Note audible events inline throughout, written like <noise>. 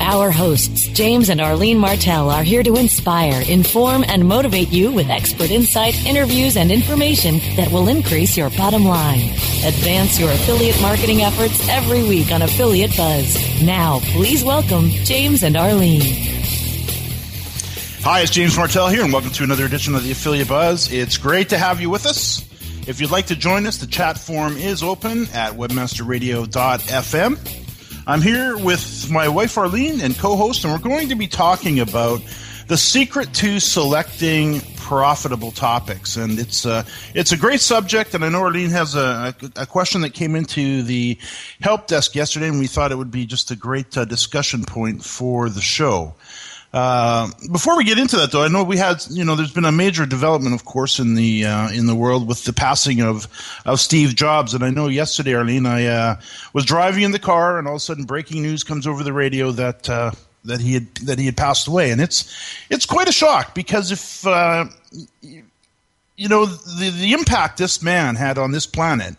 Our hosts, James and Arlene Martell, are here to inspire, inform, and motivate you with expert insight, interviews, and information that will increase your bottom line. Advance your affiliate marketing efforts every week on Affiliate Buzz. Now, please welcome James and Arlene. Hi, it's James Martell here, and welcome to another edition of the Affiliate Buzz. It's great to have you with us. If you'd like to join us, the chat forum is open at webmasterradio.fm. I'm here with my wife Arlene and co-host, and we're going to be talking about the secret to selecting profitable topics. And it's uh, it's a great subject, and I know Arlene has a, a, question that came into the help desk yesterday, and we thought it would be just a great uh, discussion point for the show. Uh, before we get into that, though, I know we had, you know, there's been a major development, of course, in the uh, in the world with the passing of of Steve Jobs. And I know yesterday, Arlene, I uh, was driving in the car, and all of a sudden, breaking news comes over the radio that uh, that he had that he had passed away, and it's it's quite a shock because if uh, you know the the impact this man had on this planet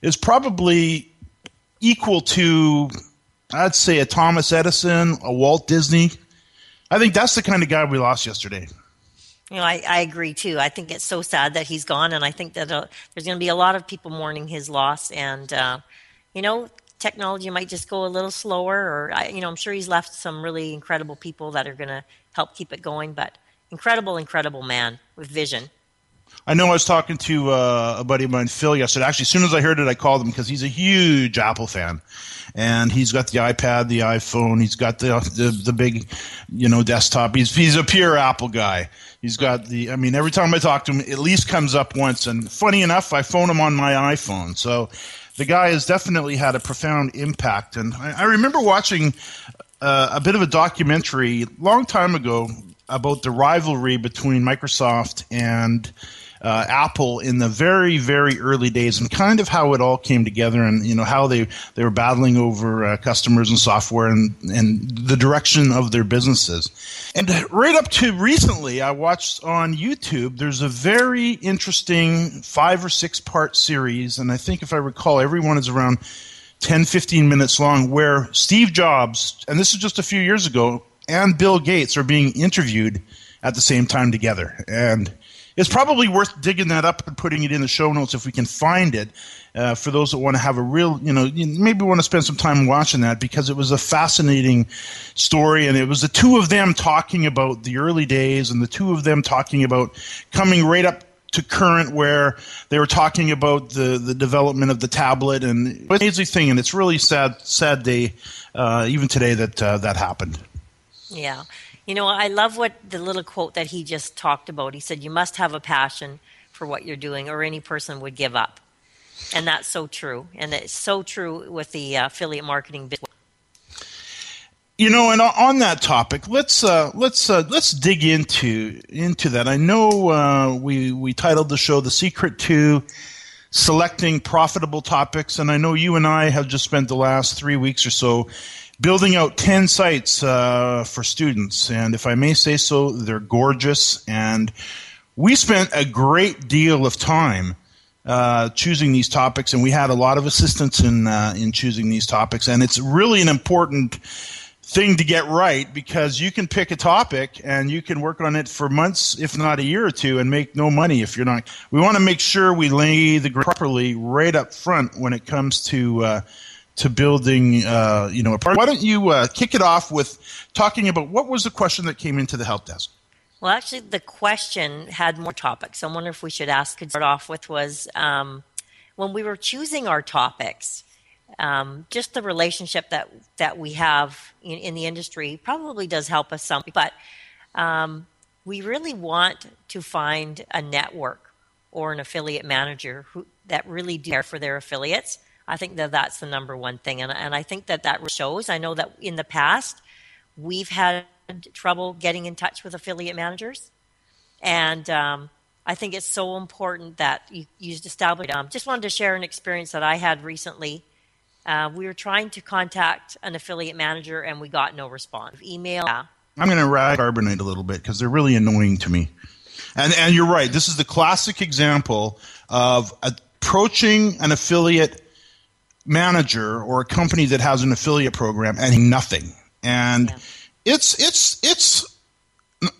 is probably equal to, I'd say, a Thomas Edison, a Walt Disney I think that's the kind of guy we lost yesterday. You know, I, I agree too. I think it's so sad that he's gone, and I think that uh, there's going to be a lot of people mourning his loss. And uh, you know, technology might just go a little slower, or I, you know, I'm sure he's left some really incredible people that are going to help keep it going. But incredible, incredible man with vision. I know I was talking to uh, a buddy of mine, Phil, yesterday. Actually, as soon as I heard it, I called him because he's a huge Apple fan, and he's got the iPad, the iPhone, he's got the the, the big, you know, desktop. He's he's a pure Apple guy. He's got the. I mean, every time I talk to him, at least comes up once. And funny enough, I phone him on my iPhone. So the guy has definitely had a profound impact. And I, I remember watching uh, a bit of a documentary long time ago about the rivalry between Microsoft and uh, Apple in the very very early days and kind of how it all came together and you know how they they were battling over uh, customers and software and and the direction of their businesses. And right up to recently I watched on YouTube there's a very interesting five or six part series and I think if I recall everyone is around 10 15 minutes long where Steve Jobs and this is just a few years ago and Bill Gates are being interviewed at the same time together. And it's probably worth digging that up and putting it in the show notes if we can find it. Uh, for those that want to have a real, you know, maybe want to spend some time watching that because it was a fascinating story, and it was the two of them talking about the early days, and the two of them talking about coming right up to current where they were talking about the, the development of the tablet and it's an amazing thing and it's really sad sad day uh, even today that uh, that happened yeah you know, I love what the little quote that he just talked about. He said, You must have a passion for what you're doing, or any person would give up. And that's so true. And it's so true with the uh, affiliate marketing business. You know, and on that topic, let's uh, let's uh, let's dig into into that. I know uh, we we titled the show "The Secret to Selecting Profitable Topics," and I know you and I have just spent the last three weeks or so building out ten sites uh, for students. And if I may say so, they're gorgeous, and we spent a great deal of time uh, choosing these topics, and we had a lot of assistance in uh, in choosing these topics. And it's really an important thing to get right because you can pick a topic and you can work on it for months, if not a year or two, and make no money if you're not. We want to make sure we lay the ground properly right up front when it comes to. To building, uh, you know, a part. Why don't you uh, kick it off with talking about what was the question that came into the help desk? Well, actually, the question had more topics. I wonder if we should ask. Could start off with was um, when we were choosing our topics um, just the relationship that that we have in, in, the industry probably does help us some. But um, we really want to find a network or an affiliate manager who that really care for their affiliates. I think that that's the number one thing, and and I think that that shows. I know that in the past we've had trouble getting in touch with affiliate managers, and um, I think it's so important that you, you establish. Um, just wanted to share an experience that I had recently uh, we were trying to contact an affiliate manager and we got no response. Email. I'm going to rag Carbonite a little bit because they're really annoying to me. And, and you're right. This is the classic example of approaching an affiliate manager or a company that has an affiliate program and nothing. And yeah. it's, it's, it's,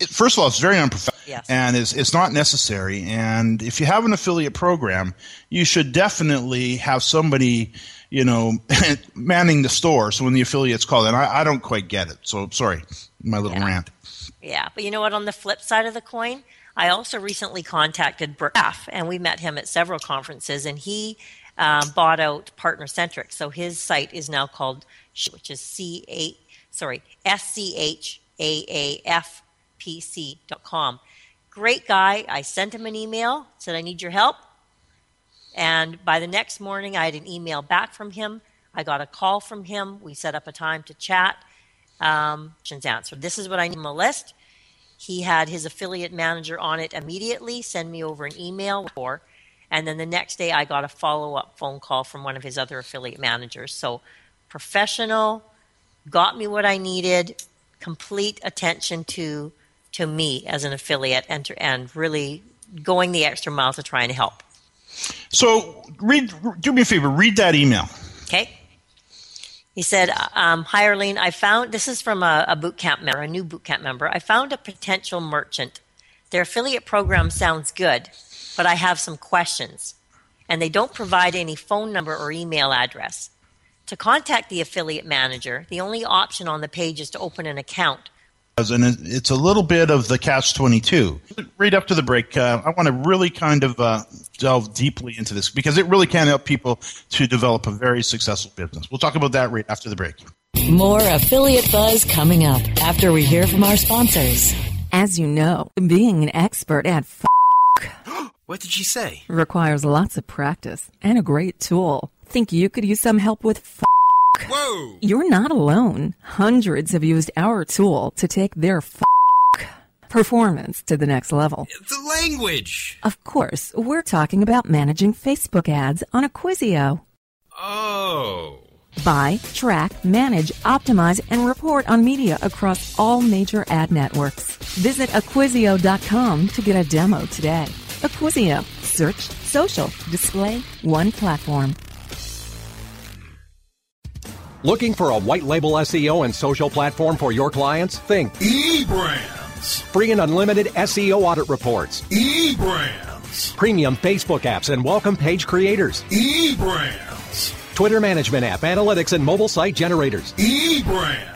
first of all, it's very unprofessional. Yes. And it's, it's not necessary. And if you have an affiliate program, you should definitely have somebody you know, <laughs> manning the store. So when the affiliates call, and I, I don't quite get it. So sorry, my little yeah. rant. Yeah, but you know what? On the flip side of the coin, I also recently contacted Braff, and we met him at several conferences, and he um, bought out Partner Centric. So his site is now called, which is C A, sorry, S C H A A F P C dot com. Great guy. I sent him an email, said I need your help. And by the next morning, I had an email back from him. I got a call from him. We set up a time to chat. Um, answered. This is what I need him a list. He had his affiliate manager on it immediately, send me over an email for, and then the next day I got a follow up phone call from one of his other affiliate managers. So professional, got me what I needed, complete attention to to me as an affiliate, and to, and really going the extra mile to try and help. So, read. Do me a favor. Read that email. Okay. He said, um, "Hi, Arlene. I found this is from a, a boot camp member, a new boot camp member. I found a potential merchant. Their affiliate program sounds good, but I have some questions, and they don't provide any phone number or email address. To contact the affiliate manager, the only option on the page is to open an account." and it's a little bit of the catch 22 right up to the break uh, i want to really kind of uh, delve deeply into this because it really can help people to develop a very successful business. We'll talk about that right after the break. More affiliate buzz coming up after we hear from our sponsors. As you know being an expert at f- what did she say requires lots of practice and a great tool think you could use some help with f- Whoa! You're not alone. Hundreds have used our tool to take their f- performance to the next level. The language! Of course, we're talking about managing Facebook ads on Acquisio. Oh. Buy, track, manage, optimize, and report on media across all major ad networks. Visit Acquisio.com to get a demo today. Acquisio. Search, social, display, one platform. Looking for a white label SEO and social platform for your clients? Think eBrands. Free and unlimited SEO audit reports. eBrands. Premium Facebook apps and welcome page creators. eBrands. Twitter management app, analytics, and mobile site generators. eBrands.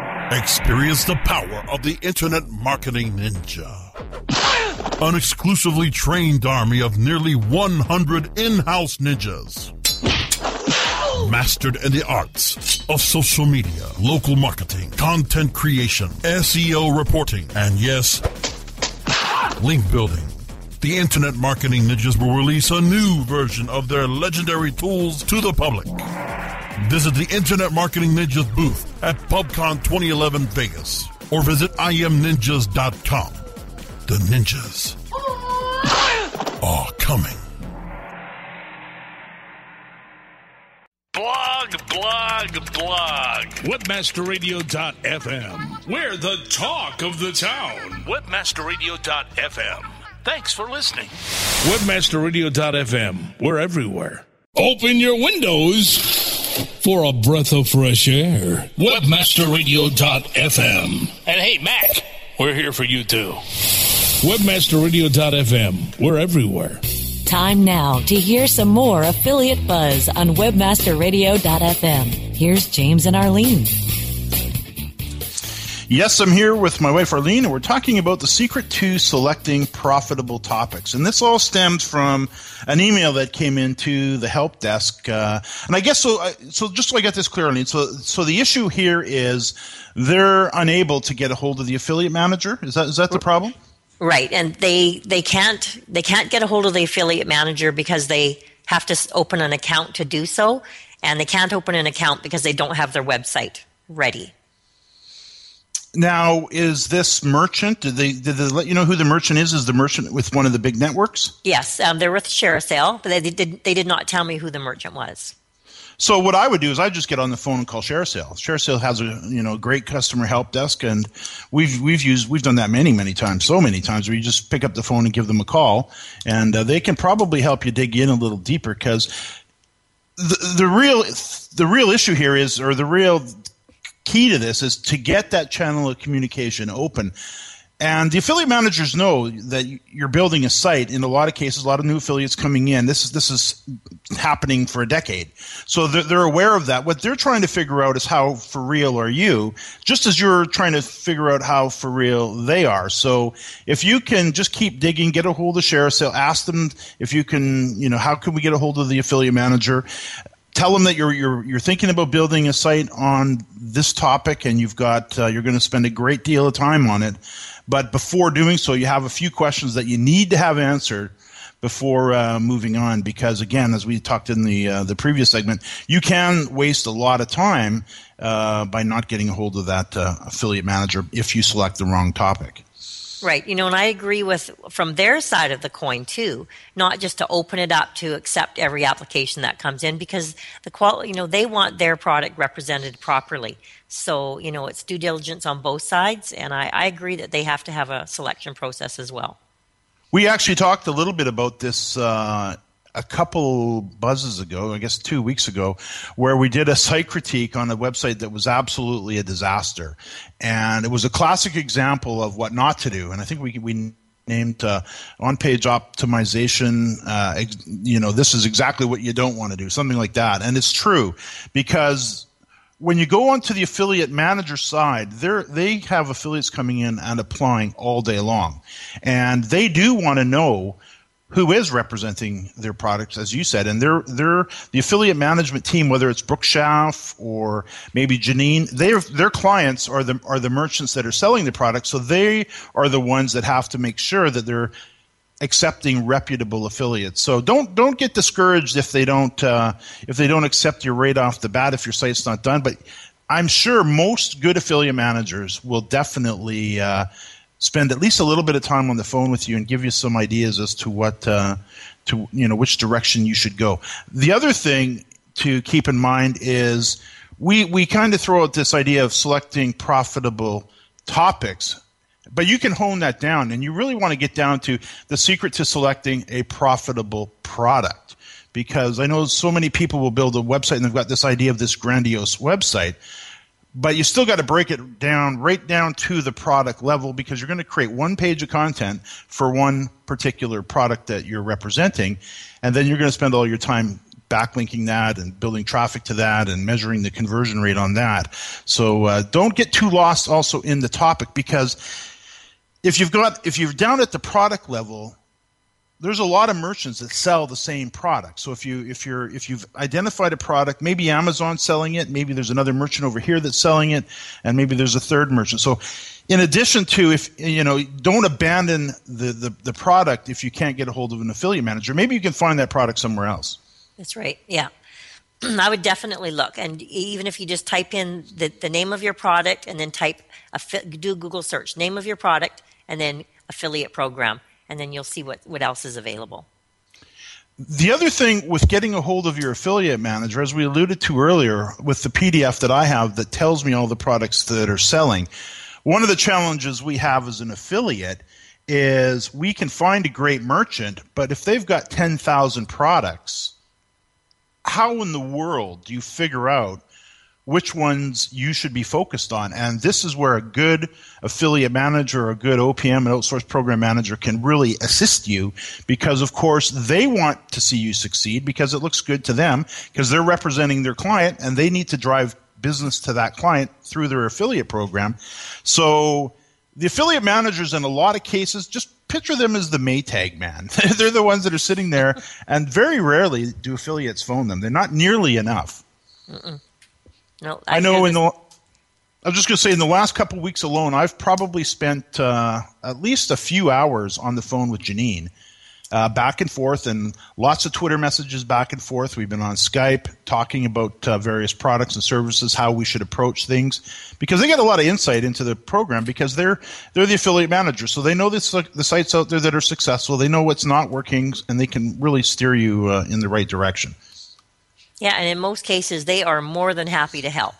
Experience the power of the Internet Marketing Ninja. An exclusively trained army of nearly 100 in-house ninjas. Mastered in the arts of social media, local marketing, content creation, SEO reporting, and yes, link building. The Internet Marketing Ninjas will release a new version of their legendary tools to the public. Visit the Internet Marketing Ninjas booth at PubCon 2011 Vegas or visit imninjas.com. The ninjas are coming. Blog, blog, blog. Webmasterradio.fm. We're the talk of the town. Webmasterradio.fm. Thanks for listening. Webmasterradio.fm. We're everywhere. Open your windows for a breath of fresh air. Webmasterradio.fm. And hey, Mac, we're here for you too. Webmasterradio.fm. We're everywhere. Time now to hear some more affiliate buzz on webmasterradio.fm. Here's James and Arlene. Yes, I'm here with my wife Arlene, and we're talking about the secret to selecting profitable topics. And this all stems from an email that came into the help desk. Uh, and I guess so. So just so I get this clear, Arlene. So, so the issue here is they're unable to get a hold of the affiliate manager. Is that is that the problem? Right, and they they can't they can't get a hold of the affiliate manager because they have to open an account to do so, and they can't open an account because they don't have their website ready. Now, is this merchant? Did they did they let you know who the merchant is? Is the merchant with one of the big networks? Yes, um, they're with ShareASale, but they did they did not tell me who the merchant was. So what I would do is I just get on the phone and call ShareASale. ShareASale has a you know great customer help desk, and we've we've used we've done that many many times, so many times where you just pick up the phone and give them a call, and uh, they can probably help you dig in a little deeper because the the real the real issue here is or the real key to this is to get that channel of communication open. And the affiliate managers know that you're building a site. In a lot of cases, a lot of new affiliates coming in. This is this is happening for a decade, so they're, they're aware of that. What they're trying to figure out is how for real are you, just as you're trying to figure out how for real they are. So if you can just keep digging, get a hold of ShareASale, ask them if you can, you know, how can we get a hold of the affiliate manager tell them that you're you're you're thinking about building a site on this topic and you've got uh, you're going to spend a great deal of time on it. But before doing so you have a few questions that you need to have answered before uh, moving on because again as we talked in the uh, the previous segment you can waste a lot of time uh, by not getting a hold of that uh, affiliate manager if you select the wrong topic Right. You know, and I agree with from their side of the coin too, not just to open it up to accept every application that comes in because the quality, you know, they want their product represented properly. So, you know, it's due diligence on both sides. And I, I agree that they have to have a selection process as well. We actually talked a little bit about this uh, a couple buzzes ago, I guess two weeks ago, where we did a site critique on a website that was absolutely a disaster, and it was a classic example of what not to do. And I think we we named uh, on-page optimization. Uh, you know, this is exactly what you don't want to do, something like that. And it's true because when you go onto the affiliate manager side, they they have affiliates coming in and applying all day long, and they do want to know who is representing their products, as you said, and they're they're the affiliate management team, whether it's Brooke or maybe Janine, their their clients are the are the merchants that are selling the product, so they are the ones that have to make sure that they're accepting reputable affiliates. So don't don't get discouraged if they don't uh, if they don't accept your rate off the bat if your site's not done, but I'm sure most good affiliate managers will definitely uh, spend at least a little bit of time on the phone with you and give you some ideas as to what uh, to you know which direction you should go. The other thing to keep in mind is we we kind of throw out this idea of selecting profitable topics but you can hone that down and you really want to get down to the secret to selecting a profitable product because i know so many people will build a website and they've got this idea of this grandiose website but you still got to break it down right down to the product level because you're going to create one page of content for one particular product that you're representing and then you're going to spend all your time backlinking that and building traffic to that and measuring the conversion rate on that. So uh, don't get too lost also in the topic because if you've got if you're down at the product level there's a lot of merchants that sell the same product. So if you if you're if you've identified a product, maybe Amazon's selling it, maybe there's another merchant over here that's selling it, and maybe there's a third merchant. So in addition to if you know, don't abandon the, the, the product if you can't get a hold of an affiliate manager. Maybe you can find that product somewhere else. That's right. Yeah. <clears throat> I would definitely look. And even if you just type in the, the name of your product and then type, do Google search, name of your product, and then affiliate program and then you'll see what, what else is available. The other thing with getting a hold of your affiliate manager, as we alluded to earlier, with the PDF that I have that tells me all the products that are selling, one of the challenges we have as an affiliate is we can find a great merchant, but if they've got 10,000 products, how in the world do you figure out which ones you should be focused on. And this is where a good affiliate manager or a good OPM and outsourced program manager can really assist you because, of course, they want to see you succeed because it looks good to them because they're representing their client and they need to drive business to that client through their affiliate program. So the affiliate managers, in a lot of cases, just picture them as the Maytag man. <laughs> they're the ones that are sitting there, and very rarely do affiliates phone them. They're not nearly enough. Mm-mm. No, I, I know in the. I was just going to say, in the last couple of weeks alone, I've probably spent uh, at least a few hours on the phone with Janine, uh, back and forth, and lots of Twitter messages back and forth. We've been on Skype talking about uh, various products and services, how we should approach things, because they get a lot of insight into the program because they're they're the affiliate manager, so they know this, the sites out there that are successful. They know what's not working, and they can really steer you uh, in the right direction. Yeah, and in most cases, they are more than happy to help.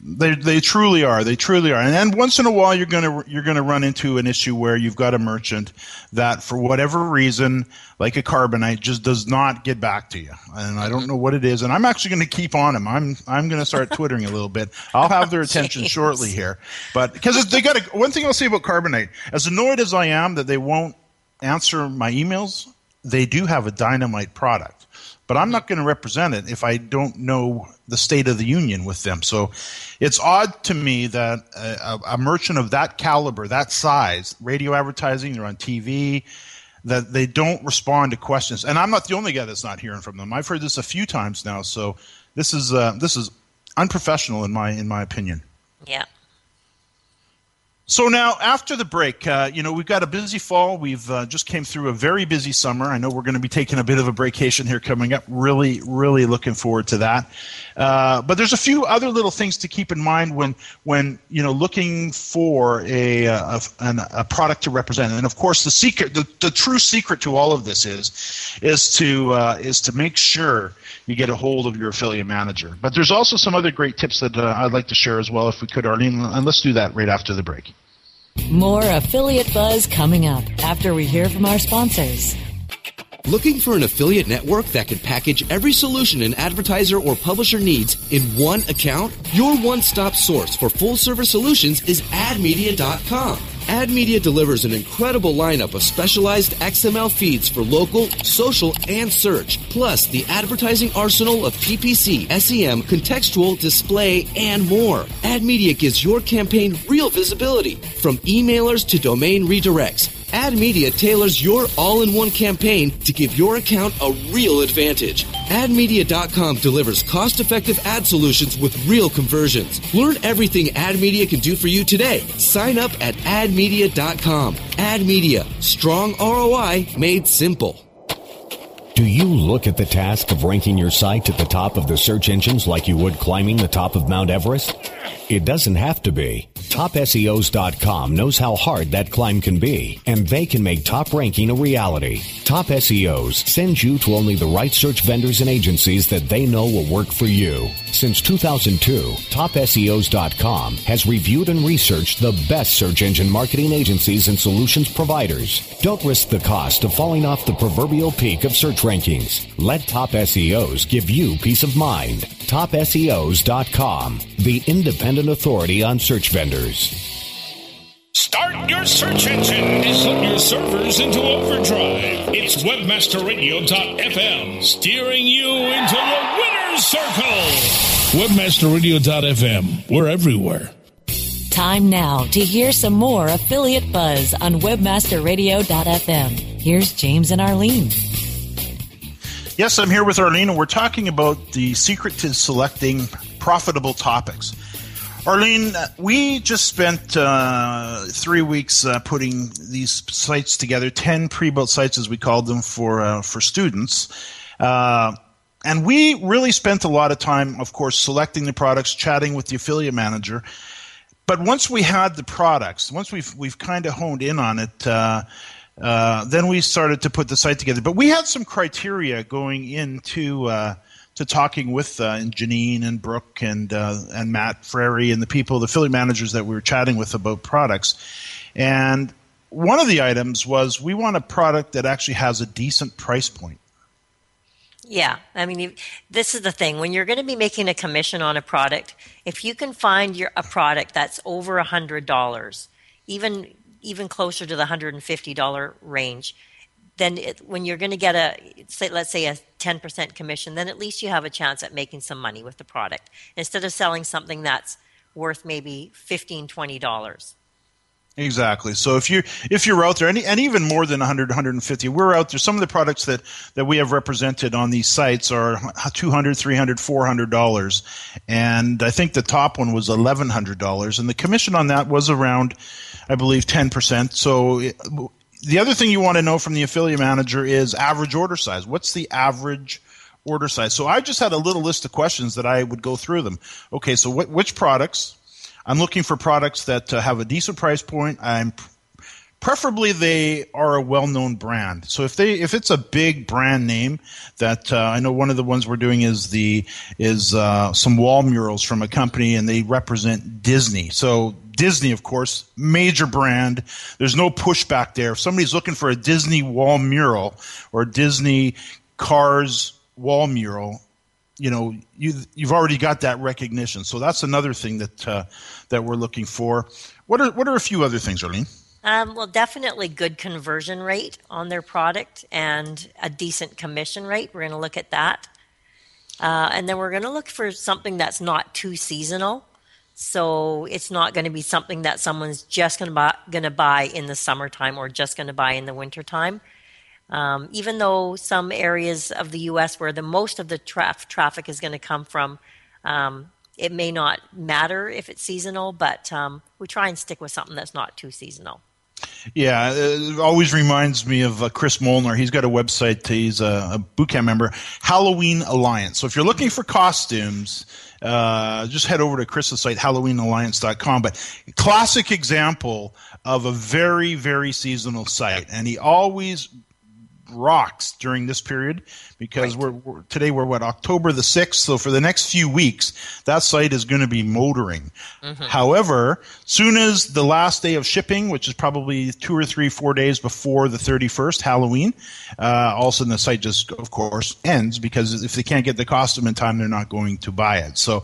They they truly are. They truly are. And then once in a while, you're gonna you're gonna run into an issue where you've got a merchant that, for whatever reason, like a carbonite, just does not get back to you. And I don't know what it is. And I'm actually going to keep on them. I'm I'm going to start twittering a little bit. I'll have their attention <laughs> shortly here. But because they got a, one thing I'll say about carbonite, as annoyed as I am that they won't answer my emails, they do have a dynamite product but I'm not going to represent it if I don't know the state of the union with them. So it's odd to me that a, a, merchant of that caliber, that size, radio advertising, they're on TV, that they don't respond to questions. And I'm not the only guy that's not hearing from them. I've heard this a few times now. So this is uh, this is unprofessional in my in my opinion. Yeah. So now, after the break, uh, you know we've got a busy fall. We've uh, just came through a very busy summer. I know we're going to be taking a bit of a vacation here coming up. Really, really looking forward to that. Uh, but there's a few other little things to keep in mind when when you know looking for a a, a product to represent. And of course, the secret, the, the true secret to all of this is is to uh, is to make sure you get a hold of your affiliate manager. But there's also some other great tips that uh, I'd like to share as well, if we could, Arlene. And let's do that right after the break. More affiliate buzz coming up after we hear from our sponsors. Looking for an affiliate network that can package every solution an advertiser or publisher needs in one account? Your one stop source for full service solutions is admedia.com. Ad Media delivers an incredible lineup of specialized XML feeds for local, social, and search, plus the advertising arsenal of PPC, SEM, contextual, display, and more. Ad Media gives your campaign real visibility, from emailers to domain redirects. Ad Media tailors your all in one campaign to give your account a real advantage. AdMedia.com delivers cost effective ad solutions with real conversions. Learn everything AdMedia can do for you today. Sign up at AdMedia.com. AdMedia, strong ROI made simple. Do you look at the task of ranking your site at the top of the search engines like you would climbing the top of Mount Everest? It doesn't have to be. TopSEOs.com knows how hard that climb can be, and they can make top ranking a reality. Top SEOs sends you to only the right search vendors and agencies that they know will work for you. Since 2002, TopSEOs.com has reviewed and researched the best search engine marketing agencies and solutions providers. Don't risk the cost of falling off the proverbial peak of search rankings. Let Top SEOs give you peace of mind. TopSEOs.com, the independent authority on search vendors. Start Your search engine is put your servers into overdrive. It's webmasterradio.fm steering you into the winner's circle. Webmasterradio.fm. We're everywhere. Time now to hear some more affiliate buzz on webmasterradio.fm. Here's James and Arlene. Yes, I'm here with Arlene, and we're talking about the secret to selecting profitable topics. Arlene, we just spent uh, three weeks uh, putting these sites together, 10 pre-built sites as we called them for, uh, for students. And we really spent a lot of time, of course, selecting the products, chatting with the affiliate manager. But once we had the products, once we've, we've kind of honed in on it, uh, uh, then we started to put the site together. But we had some criteria going into uh, to talking with uh, Janine and Brooke and uh, and Matt Frary and the people, the affiliate managers that we were chatting with about products. And one of the items was we want a product that actually has a decent price point. Yeah, I mean, this is the thing. When you're going to be making a commission on a product, if you can find your a product that's over a hundred dollars, even even closer to the hundred and fifty dollar range, then it, when you're going to get a say, let's say a ten percent commission, then at least you have a chance at making some money with the product instead of selling something that's worth maybe fifteen twenty dollars. Exactly. So if you if you're out there, and, and even more than 100, 150, we're out there. Some of the products that that we have represented on these sites are 200, 300, 400 dollars, and I think the top one was 1100 dollars, and the commission on that was around, I believe, 10 percent. So. The other thing you want to know from the affiliate manager is average order size. What's the average order size? So I just had a little list of questions that I would go through them. Okay, so wh- which products? I'm looking for products that uh, have a decent price point. I'm preferably they are a well-known brand. So if they if it's a big brand name that uh, I know one of the ones we're doing is the is uh, some wall murals from a company and they represent Disney. So Disney, of course, major brand. There's no pushback there. If somebody's looking for a Disney wall mural or Disney Cars wall mural, you know, you you've already got that recognition. So that's another thing that uh, that we're looking for. What are what are a few other things, Arlene? Um, well, definitely good conversion rate on their product and a decent commission rate. We're going to look at that. Uh, and then we're going to look for something that's not too seasonal. So it's not going to be something that someone's just going to buy, going to buy in the summertime or just going to buy in the wintertime. Um, even though some areas of the U.S. where the most of the traf- traffic is going to come from, um, it may not matter if it's seasonal, but um, we try and stick with something that's not too seasonal. Yeah, it always reminds me of uh, Chris Molnar. He's got a website. He's a, a member, Halloween Alliance. So if you're looking for costumes, uh, just head over to Chris's site, HalloweenAlliance.com. But classic example of a very, very seasonal site. And he always rocks during this period because right. we're, we're, today we're what October the 6th so for the next few weeks that site is going to be motoring mm-hmm. however soon as the last day of shipping which is probably two or three four days before the 31st Halloween uh, all of a sudden the site just of course ends because if they can't get the costume in time they're not going to buy it so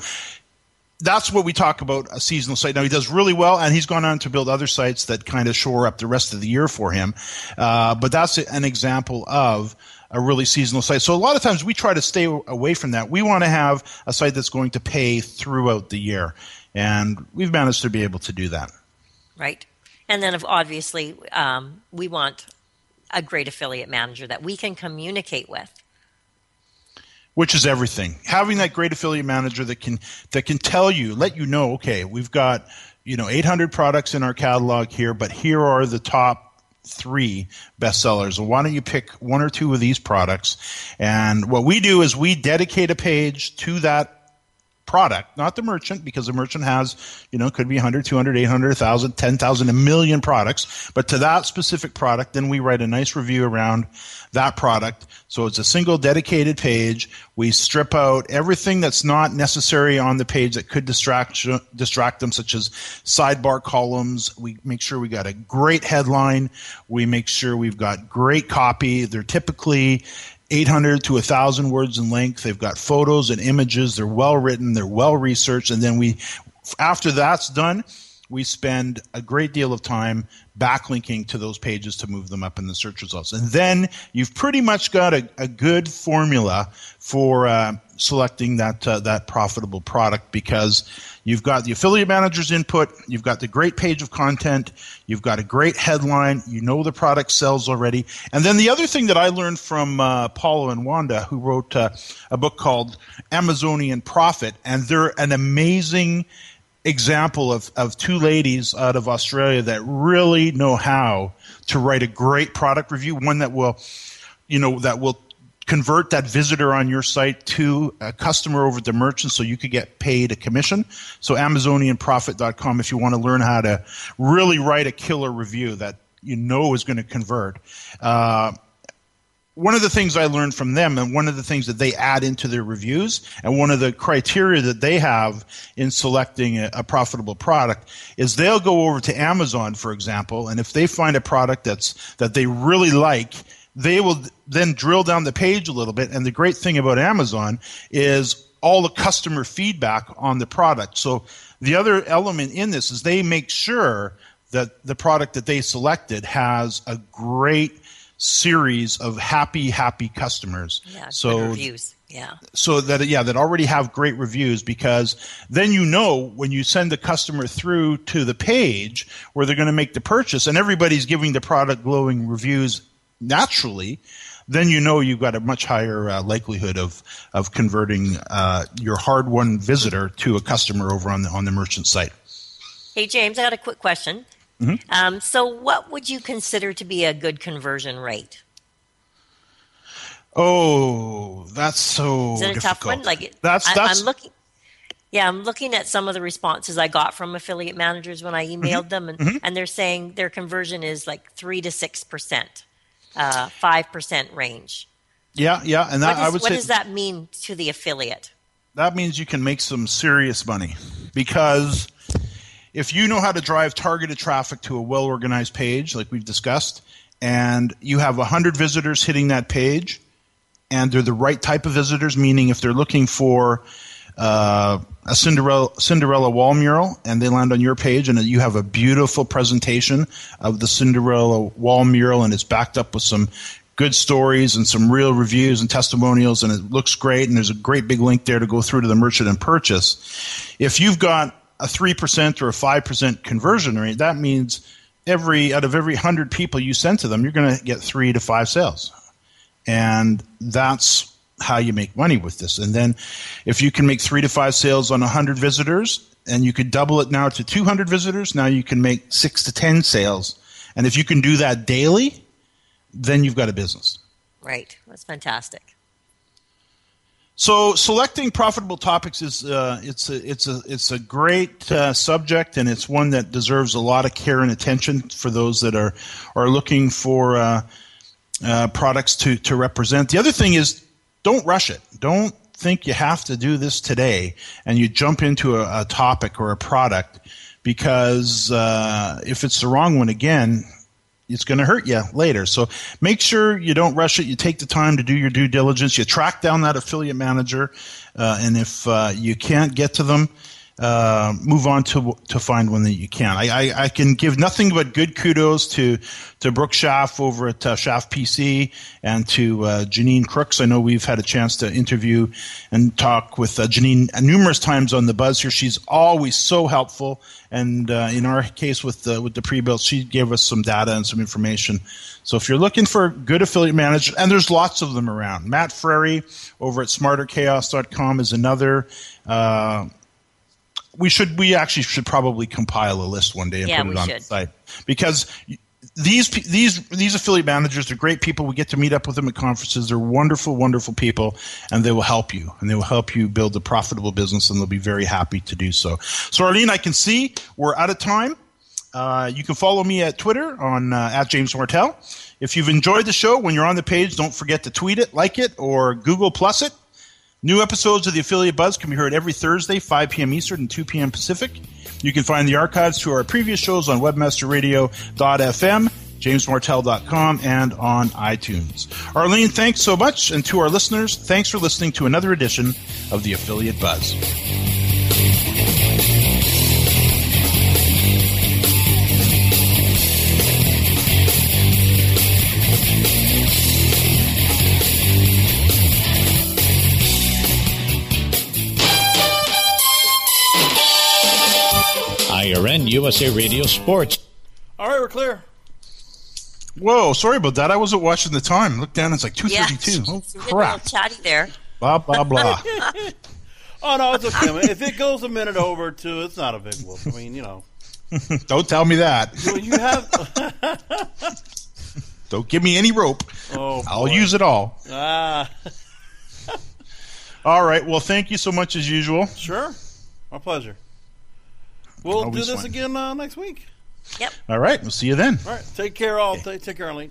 that's what we talk about a seasonal site. Now he does really well, and he's gone on to build other sites that kind of shore up the rest of the year for him. Uh, but that's an example of a really seasonal site. So a lot of times we try to stay away from that. We want to have a site that's going to pay throughout the year, and we've managed to be able to do that. Right, and then obviously um, we want a great affiliate manager that we can communicate with which is everything. Having that great affiliate manager that can that can tell you, let you know, okay, we've got you know 800 products in our catalog here, but here are the top three bestsellers. Why don't you pick one or two of these products? And what we do is we dedicate a page to that product, not the merchant, because the merchant has, you know, could be 100, 200, 800, 1,000, 10,000, a million products. But to that specific product, then we write a nice review around that product. So it's a single dedicated page. We strip out everything that's not necessary on the page that could distract distract them, such as sidebar columns. We make sure we got a great headline. We make sure we've got great copy. They're typically 800 to 1,000 words in length. They've got photos and images. They're well written. They're well researched. And then we, after that's done, we spend a great deal of time backlinking to those pages to move them up in the search results. And then you've pretty much got a, a good formula for uh, selecting that uh, that profitable product because you've got the affiliate manager's input, you've got the great page of content, you've got a great headline, you know the product sells already. And then the other thing that I learned from uh, Paula and Wanda, who wrote uh, a book called Amazonian Profit, and they're an amazing example of, of two ladies out of Australia that really know how to write a great product review, one that will, you know, that will convert that visitor on your site to a customer over the merchant so you could get paid a commission. So AmazonianProfit.com if you want to learn how to really write a killer review that you know is going to convert. Uh, one of the things I learned from them, and one of the things that they add into their reviews, and one of the criteria that they have in selecting a, a, profitable product, is they'll go over to Amazon, for example, and if they find a product that's that they really like, they will then drill down the page a little bit. And the great thing about Amazon is all the customer feedback on the product. So the other element in this is they make sure that the product that they selected has a great series of happy, happy customers. Yeah, so reviews. Yeah. So that yeah, that already have great reviews because then you know when you send the customer through to the page where they're going to make the purchase and everybody's giving the product glowing reviews naturally, then you know you've got a much higher uh, likelihood of of converting uh, your hard won visitor to a customer over on the on the merchant site. Hey James, I got a quick question. Mm-hmm. Um, so, what would you consider to be a good conversion rate? Oh, that's so. Is it a difficult. tough one? Like that's that's. I'm looking. Yeah, I'm looking at some of the responses I got from affiliate managers when I emailed Mm-hmm. them, and, Mhm. and they're saying their conversion is like three to six percent, uh, five percent range. yeah, yeah, and that what I would what say does that mean to the affiliate? that means you can make some serious money because if you know how to drive targeted traffic to a well organized page like we've discussed and you have 100 visitors hitting that page and they're the right type of visitors meaning if they're looking for uh, a Cinderella, Cinderella wall mural and they land on your page and you have a beautiful presentation of the Cinderella wall mural and it's backed up with some good stories and some real reviews and testimonials and it looks great and there's a great big link there to go through to the merchant and purchase. If you've got a 3% or a 5% conversion rate, that means every out of every 100 people you send to them, you're going to get 3 to 5 sales. And that's how you make money with this. And then if you can make 3 to 5 sales on 100 visitors and you could double it now to 200 visitors, now you can make 6 to 10 sales. And if you can do that daily, then you've got a business. Right, that's fantastic. So selecting profitable topics is uh, it's a it's a it's a great uh, subject and it's one that deserves a lot of care and attention for those that are are looking for uh, uh, products to to represent. The other thing is don't rush it. Don't think you have to do this today and you jump into a, a topic or a product because uh, if it's the wrong one again, it's going to hurt you later. So make sure you don't rush it. You take the time to do your due diligence. You track down that affiliate manager, uh, and if uh, you can't get to them, uh, move on to to find one that you can. I, I, I can give nothing but good kudos to to Brooke Schaaf over at uh, Schaaf PC and to uh, Janine Crooks. I know we've had a chance to interview and talk with uh, Janine numerous times on the buzz here. She's always so helpful, and uh, in our case with the with the pre-built, she gave us some data and some information. So if you're looking for good affiliate manager, and there's lots of them around. Matt Frary over at SmarterChaos.com is another. We should we actually should probably compile a list one day and Yeah, put it on should. the site because these these these affiliate managers are great people. We get to meet up with them at conferences. They're wonderful, wonderful people, and they will help you and they will help you build a profitable business, and they'll be very happy to do so. So, Arlene, I can see we're out of time. Uh, you can follow me at Twitter on uh, at James Martell. If you've enjoyed the show, when you're on the page, don't forget to tweet it, like it, or Google Plus it. New episodes of the Affiliate Buzz can be heard every Thursday, 5 p.m. Eastern and 2 p.m. Pacific. You can find the archives to our previous shows on webmasterradio.fm, jamesmartell.com, and on iTunes. Arlene, thanks so much. And to our listeners, thanks for listening to another edition of the Affiliate Buzz. KRN USA Radio Sports. All right, we're clear. Whoa, sorry about that. I wasn't watching the time. Look down, it's like 2.32. Yeah, thirty-two. Oh It's a crap! chatty there. Blah blah blah. <laughs> Oh no, it's okay. man. if it goes a minute over two, it's not a big whoop. I mean, you know, <laughs> Don't tell me that. you, you have. <laughs> Don't give me any rope. Oh, I'll boy. use it all. ah, All right. Well, thank you so much as usual. sure, my pleasure. We'll Always do this fun. again uh, next week. Yep. All right. We'll see you then. All right, take care, all. Take, take care, Arlene.